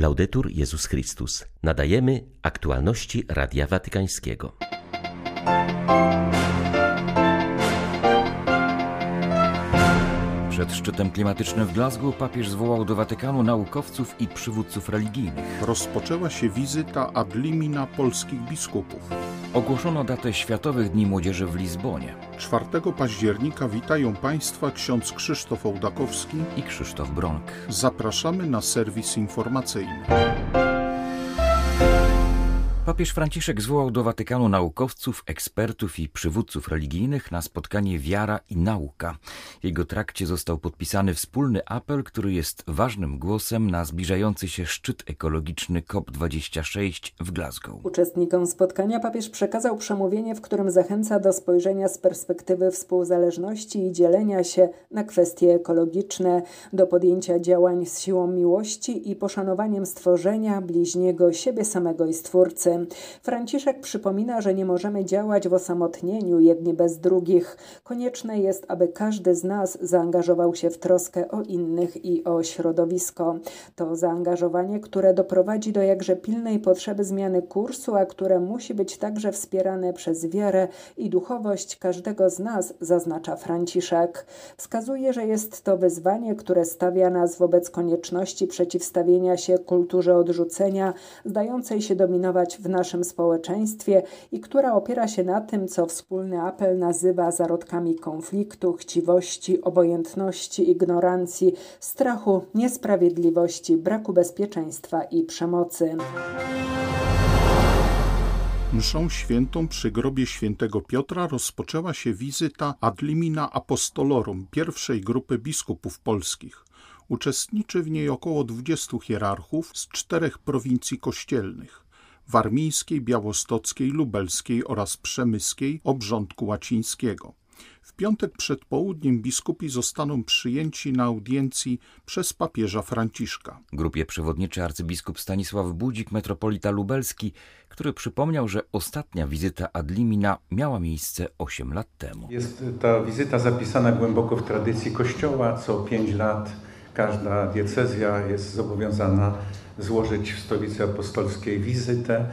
Laudetur Jezus Chrystus. Nadajemy aktualności Radia Watykańskiego. Przed szczytem klimatycznym w Glasgow papież zwołał do Watykanu naukowców i przywódców religijnych. Rozpoczęła się wizyta ad limina polskich biskupów. Ogłoszono datę Światowych Dni Młodzieży w Lizbonie. 4 października witają Państwa ksiądz Krzysztof Ołdakowski i Krzysztof Bronk. Zapraszamy na serwis informacyjny. Papież Franciszek zwołał do Watykanu naukowców, ekspertów i przywódców religijnych na spotkanie Wiara i Nauka. W jego trakcie został podpisany wspólny apel, który jest ważnym głosem na zbliżający się szczyt ekologiczny COP26 w Glasgow. Uczestnikom spotkania papież przekazał przemówienie, w którym zachęca do spojrzenia z perspektywy współzależności i dzielenia się na kwestie ekologiczne, do podjęcia działań z siłą miłości i poszanowaniem stworzenia, bliźniego, siebie samego i Stwórcy. Franciszek przypomina, że nie możemy działać w osamotnieniu jedni bez drugich. Konieczne jest, aby każdy z nas zaangażował się w troskę o innych i o środowisko. To zaangażowanie, które doprowadzi do jakże pilnej potrzeby zmiany kursu, a które musi być także wspierane przez wiarę i duchowość każdego z nas, zaznacza Franciszek. Wskazuje, że jest to wyzwanie, które stawia nas wobec konieczności przeciwstawienia się kulturze odrzucenia, zdającej się dominować w naszym społeczeństwie i która opiera się na tym, co wspólny apel nazywa zarodkami konfliktu, chciwości, obojętności, ignorancji, strachu, niesprawiedliwości, braku bezpieczeństwa i przemocy. Mszą świętą przy grobie świętego Piotra rozpoczęła się wizyta ad limina apostolorum pierwszej grupy biskupów polskich. Uczestniczy w niej około 20 hierarchów z czterech prowincji kościelnych warmińskiej, białostockiej, lubelskiej oraz przemyskiej obrządku łacińskiego. W piątek przed południem biskupi zostaną przyjęci na audiencji przez papieża Franciszka. Grupie przewodniczy arcybiskup Stanisław Budzik, metropolita lubelski, który przypomniał, że ostatnia wizyta Adlimina miała miejsce 8 lat temu. Jest ta wizyta zapisana głęboko w tradycji Kościoła. Co 5 lat każda diecezja jest zobowiązana złożyć w stolicy apostolskiej wizytę.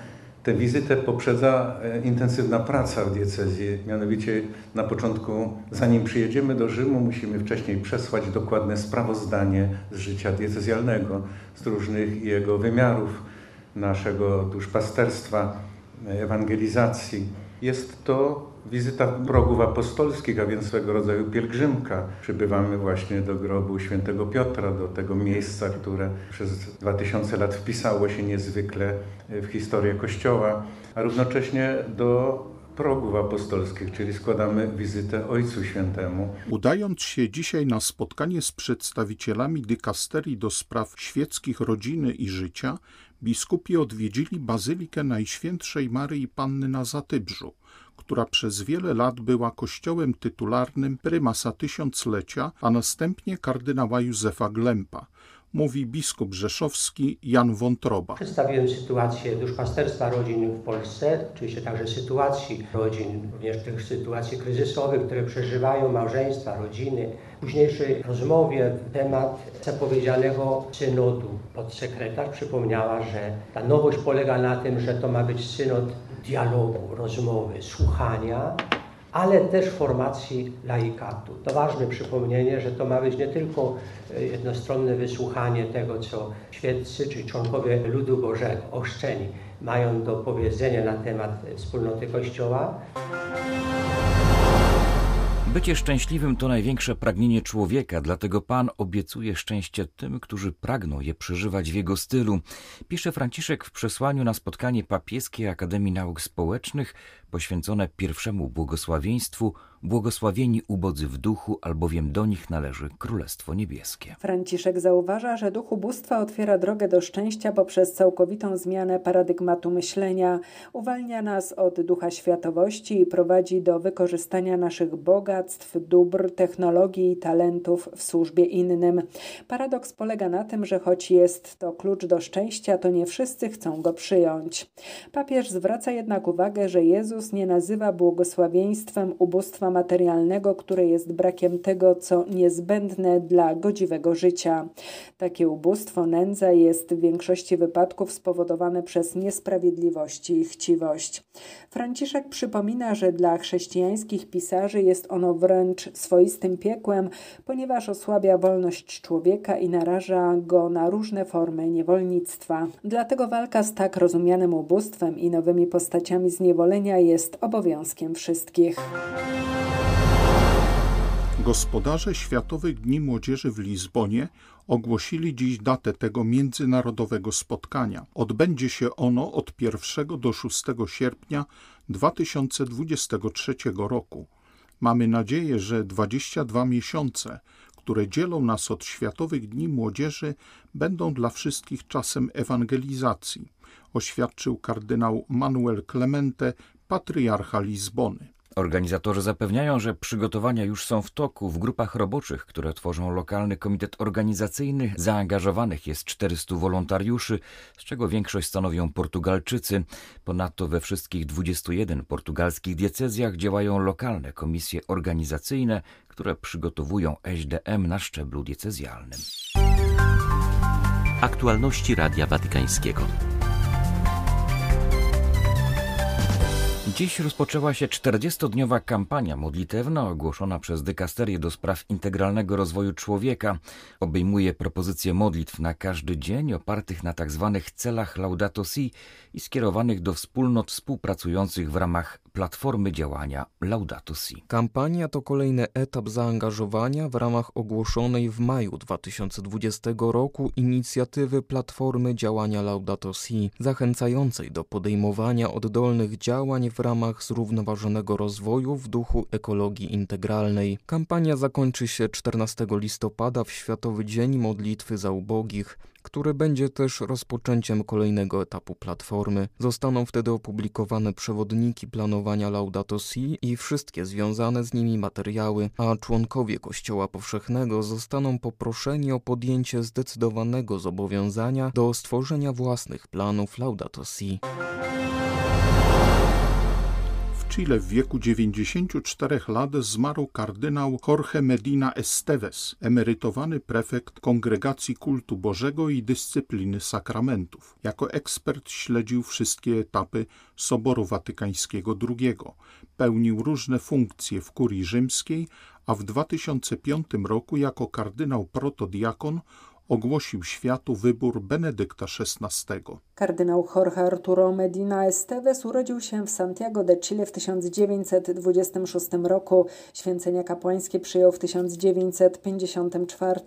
Tę wizytę poprzedza e, intensywna praca w diecezji. Mianowicie na początku, zanim przyjedziemy do Rzymu, musimy wcześniej przesłać dokładne sprawozdanie z życia diecezjalnego, z różnych jego wymiarów, naszego duszpasterstwa, ewangelizacji. Jest to wizyta progów apostolskich, a więc swego rodzaju pielgrzymka. Przybywamy właśnie do grobu świętego Piotra, do tego miejsca, które przez 2000 lat wpisało się niezwykle w historię Kościoła, a równocześnie do progów apostolskich, czyli składamy wizytę Ojcu Świętemu. Udając się dzisiaj na spotkanie z przedstawicielami dykasterii do spraw świeckich rodziny i życia, biskupi odwiedzili Bazylikę Najświętszej Maryi Panny na Zatybrzu, która przez wiele lat była kościołem tytularnym prymasa tysiąclecia, a następnie kardynała Józefa Glempa mówi biskup rzeszowski Jan Wątroba. Przedstawiłem sytuację duszpasterstwa rodzin w Polsce, oczywiście także sytuacji rodzin, również tych sytuacji kryzysowych, które przeżywają małżeństwa, rodziny. W późniejszej rozmowie temat zapowiedzianego synodu podsekretarz przypomniała, że ta nowość polega na tym, że to ma być synod dialogu, rozmowy, słuchania, ale też formacji laikatu. To ważne przypomnienie, że to ma być nie tylko e, jednostronne wysłuchanie tego, co świeccy czy członkowie ludu Bożego, ochrzczeni, mają do powiedzenia na temat wspólnoty Kościoła. Bycie szczęśliwym to największe pragnienie człowieka, dlatego Pan obiecuje szczęście tym, którzy pragną je przeżywać w jego stylu. Pisze Franciszek w przesłaniu na spotkanie Papieskiej Akademii Nauk Społecznych poświęcone pierwszemu błogosławieństwu błogosławieni ubodzy w duchu, albowiem do nich należy Królestwo Niebieskie. Franciszek zauważa, że duch ubóstwa otwiera drogę do szczęścia poprzez całkowitą zmianę paradygmatu myślenia, uwalnia nas od ducha światowości i prowadzi do wykorzystania naszych bogactw, dóbr, technologii i talentów w służbie innym. Paradoks polega na tym, że choć jest to klucz do szczęścia, to nie wszyscy chcą go przyjąć. Papież zwraca jednak uwagę, że Jezus nie nazywa błogosławieństwem ubóstwa materialnego, które jest brakiem tego, co niezbędne dla godziwego życia. Takie ubóstwo, nędza jest w większości wypadków spowodowane przez niesprawiedliwości i chciwość. Franciszek przypomina, że dla chrześcijańskich pisarzy jest ono wręcz swoistym piekłem, ponieważ osłabia wolność człowieka i naraża go na różne formy niewolnictwa. Dlatego walka z tak rozumianym ubóstwem i nowymi postaciami zniewolenia jest obowiązkiem wszystkich. Gospodarze Światowych Dni Młodzieży w Lizbonie ogłosili dziś datę tego międzynarodowego spotkania. Odbędzie się ono od 1 do 6 sierpnia 2023 roku. Mamy nadzieję, że 22 miesiące, które dzielą nas od Światowych Dni Młodzieży, będą dla wszystkich czasem ewangelizacji, oświadczył kardynał Manuel Clemente, patriarcha Lizbony. Organizatorzy zapewniają, że przygotowania już są w toku. W grupach roboczych, które tworzą lokalny komitet organizacyjny, zaangażowanych jest 400 wolontariuszy, z czego większość stanowią Portugalczycy. Ponadto we wszystkich 21 portugalskich diecezjach działają lokalne komisje organizacyjne, które przygotowują SDM na szczeblu diecezjalnym. Aktualności Radia Watykańskiego. Dziś rozpoczęła się 40-dniowa kampania modlitewna ogłoszona przez Dykasterię do spraw integralnego rozwoju człowieka. Obejmuje propozycje modlitw na każdy dzień opartych na tzw. Tak celach Laudato Si i skierowanych do wspólnot współpracujących w ramach Platformy Działania Laudato Si. Kampania to kolejny etap zaangażowania w ramach ogłoszonej w maju 2020 roku inicjatywy Platformy Działania Laudato Si, zachęcającej do podejmowania oddolnych działań w ramach zrównoważonego rozwoju w duchu ekologii integralnej. Kampania zakończy się 14 listopada w Światowy Dzień Modlitwy za Ubogich który będzie też rozpoczęciem kolejnego etapu platformy. Zostaną wtedy opublikowane przewodniki planowania Laudato Si i wszystkie związane z nimi materiały, a członkowie Kościoła Powszechnego zostaną poproszeni o podjęcie zdecydowanego zobowiązania do stworzenia własnych planów Laudato Si. Chile w wieku 94 lat zmarł kardynał Jorge Medina Esteves, emerytowany prefekt Kongregacji Kultu Bożego i Dyscypliny Sakramentów. Jako ekspert śledził wszystkie etapy Soboru Watykańskiego II. Pełnił różne funkcje w kurii rzymskiej, a w 2005 roku jako kardynał protodiakon ogłosił światu wybór Benedykta XVI. Kardynał Jorge Arturo Medina Esteves urodził się w Santiago de Chile w 1926 roku. Święcenia kapłańskie przyjął w 1954.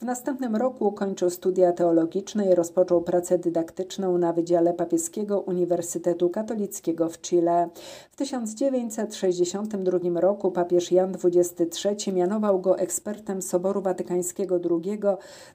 W następnym roku ukończył studia teologiczne i rozpoczął pracę dydaktyczną na Wydziale Papieskiego Uniwersytetu Katolickiego w Chile. W 1962 roku papież Jan XXIII mianował go ekspertem Soboru Watykańskiego II,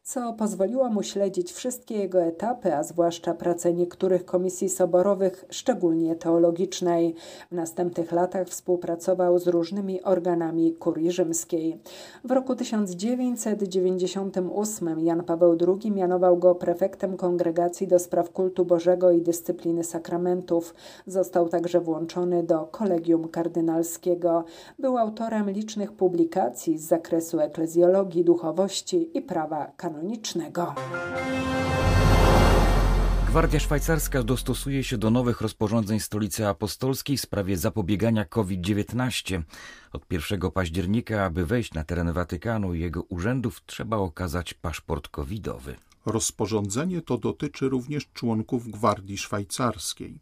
co pozwoliło mu śledzić wszystkie jego etapy, a zwłaszcza pracę pracę niektórych komisji soborowych, szczególnie teologicznej. W następnych latach współpracował z różnymi organami kurii rzymskiej. W roku 1998 Jan Paweł II mianował go prefektem Kongregacji do Spraw Kultu Bożego i Dyscypliny Sakramentów. Został także włączony do Kolegium Kardynalskiego. Był autorem licznych publikacji z zakresu eklezjologii, duchowości i prawa kanonicznego. Gwardia Szwajcarska dostosuje się do nowych rozporządzeń Stolicy Apostolskiej w sprawie zapobiegania COVID-19. Od 1 października, aby wejść na teren Watykanu i jego urzędów, trzeba okazać paszport covidowy. Rozporządzenie to dotyczy również członków Gwardii Szwajcarskiej.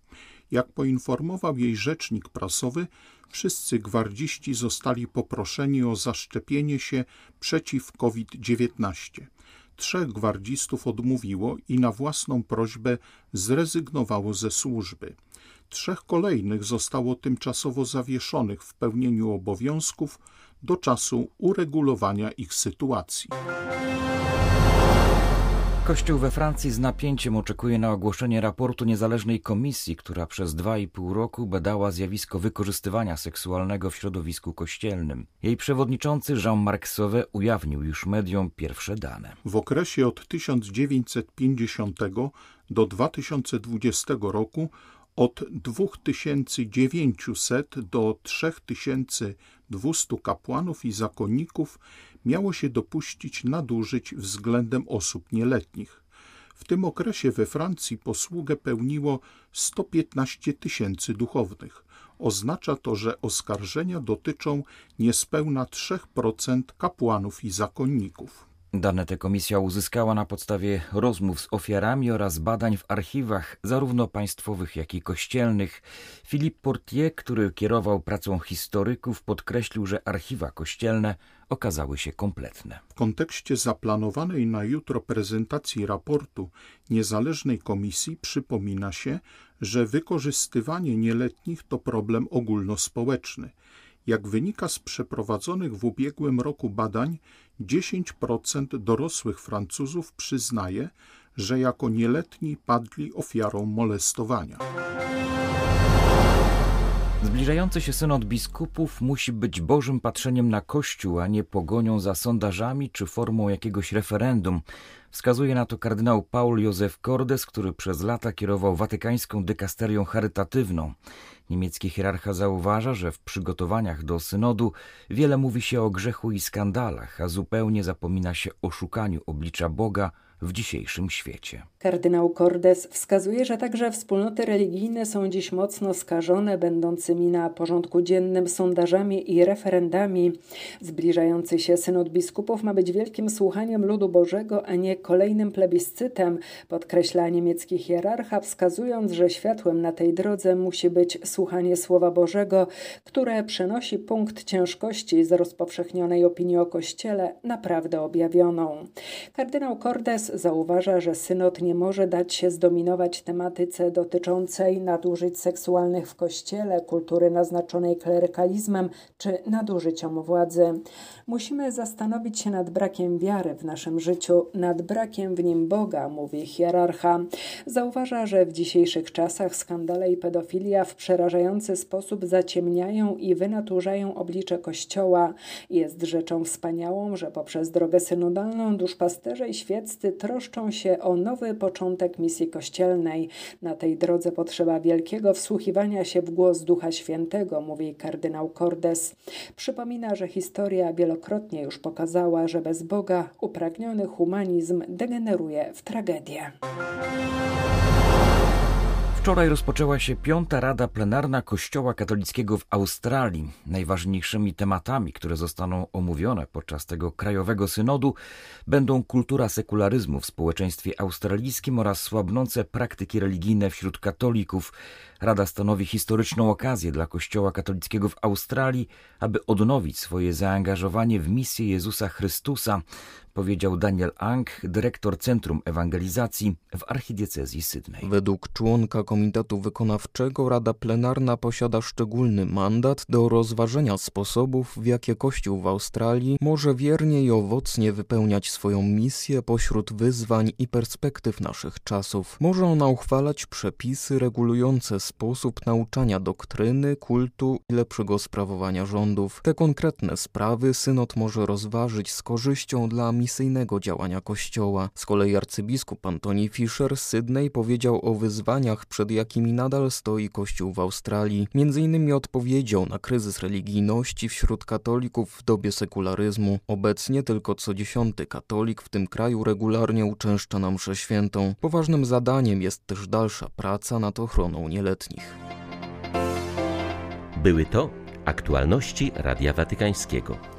Jak poinformował jej rzecznik prasowy, wszyscy gwardziści zostali poproszeni o zaszczepienie się przeciw COVID-19 trzech gwardzistów odmówiło i na własną prośbę zrezygnowało ze służby. Trzech kolejnych zostało tymczasowo zawieszonych w pełnieniu obowiązków do czasu uregulowania ich sytuacji. Kościół we Francji z napięciem oczekuje na ogłoszenie raportu niezależnej komisji, która przez dwa i pół roku badała zjawisko wykorzystywania seksualnego w środowisku kościelnym. Jej przewodniczący Jean-Marc Sauvé ujawnił już mediom pierwsze dane. W okresie od 1950 do 2020 roku Od 2900 do 3200 kapłanów i zakonników miało się dopuścić nadużyć względem osób nieletnich. W tym okresie we Francji posługę pełniło 115 tysięcy duchownych. Oznacza to, że oskarżenia dotyczą niespełna 3% kapłanów i zakonników. Dane te komisja uzyskała na podstawie rozmów z ofiarami oraz badań w archiwach, zarówno państwowych, jak i kościelnych. Philippe Portier, który kierował pracą historyków, podkreślił, że archiwa kościelne okazały się kompletne. W kontekście zaplanowanej na jutro prezentacji raportu niezależnej komisji przypomina się, że wykorzystywanie nieletnich to problem ogólnospołeczny. Jak wynika z przeprowadzonych w ubiegłym roku badań, 10% dorosłych Francuzów przyznaje, że jako nieletni padli ofiarą molestowania. Zbliżający się synod biskupów musi być Bożym patrzeniem na Kościół, a nie pogonią za sondażami czy formą jakiegoś referendum. Wskazuje na to kardynał Paul Józef Cordes, który przez lata kierował watykańską dykasterią charytatywną. Niemiecki hierarcha zauważa, że w przygotowaniach do synodu wiele mówi się o grzechu i skandalach, a zupełnie zapomina się o szukaniu oblicza Boga w dzisiejszym świecie. Kardynał Cordes wskazuje, że także wspólnoty religijne są dziś mocno skażone, będącymi na porządku dziennym sondażami i referendami. Zbliżający się synod biskupów ma być wielkim słuchaniem ludu Bożego, a nie kolejnym plebiscytem, podkreśla niemiecki hierarcha, wskazując, że światłem na tej drodze musi być słuchanie Słowa Bożego, które przenosi punkt ciężkości z rozpowszechnionej opinii o Kościele na prawdę objawioną. Kardynał Cordes zauważa, że synod nie może dać się zdominować tematyce dotyczącej nadużyć seksualnych w Kościele, kultury naznaczonej klerykalizmem czy nadużyciom władzy. Musimy zastanowić się nad brakiem wiary w naszym życiu, nad brakiem w nim Boga, mówi hierarcha. Zauważa, że w dzisiejszych czasach skandale i pedofilia w przerażający sposób zaciemniają i wynaturzają oblicze Kościoła. Jest rzeczą wspaniałą, że poprzez drogę synodalną duszpasterze i świeccy troszczą się o nowy początek misji kościelnej. Na tej drodze potrzeba wielkiego wsłuchiwania się w głos Ducha Świętego, mówi kardynał Cordes. Przypomina, że historia wielokrotnie już pokazała, że bez Boga upragniony humanizm degeneruje w tragedię. Wczoraj rozpoczęła się piąta rada plenarna Kościoła katolickiego w Australii. Najważniejszymi tematami, które zostaną omówione podczas tego krajowego synodu, będą kultura sekularyzmu w społeczeństwie australijskim oraz słabnące praktyki religijne wśród katolików. Rada stanowi historyczną okazję dla Kościoła katolickiego w Australii, aby odnowić swoje zaangażowanie w misję Jezusa Chrystusa, powiedział Daniel Ang, dyrektor Centrum Ewangelizacji w archidiecezji Sydney. Według członka Komitetu Wykonawczego Rada Plenarna posiada szczególny mandat do rozważenia sposobów, w jakie Kościół w Australii może wiernie i owocnie wypełniać swoją misję pośród wyzwań i perspektyw naszych czasów. Może ona uchwalać przepisy regulujące sposób nauczania doktryny, kultu i lepszego sprawowania rządów. Te konkretne sprawy synod może rozważyć z korzyścią dla misyjnego działania Kościoła. Z kolei arcybiskup Antoni Fischer z Sydney powiedział o wyzwaniach, przed jakimi nadal stoi Kościół w Australii. Między innymi odpowiedział na kryzys religijności wśród katolików w dobie sekularyzmu. Obecnie tylko co dziesiąty katolik w tym kraju regularnie uczęszcza na mszę świętą. Poważnym zadaniem jest też dalsza praca nad ochroną nieletnich. Były to aktualności Radia Watykańskiego.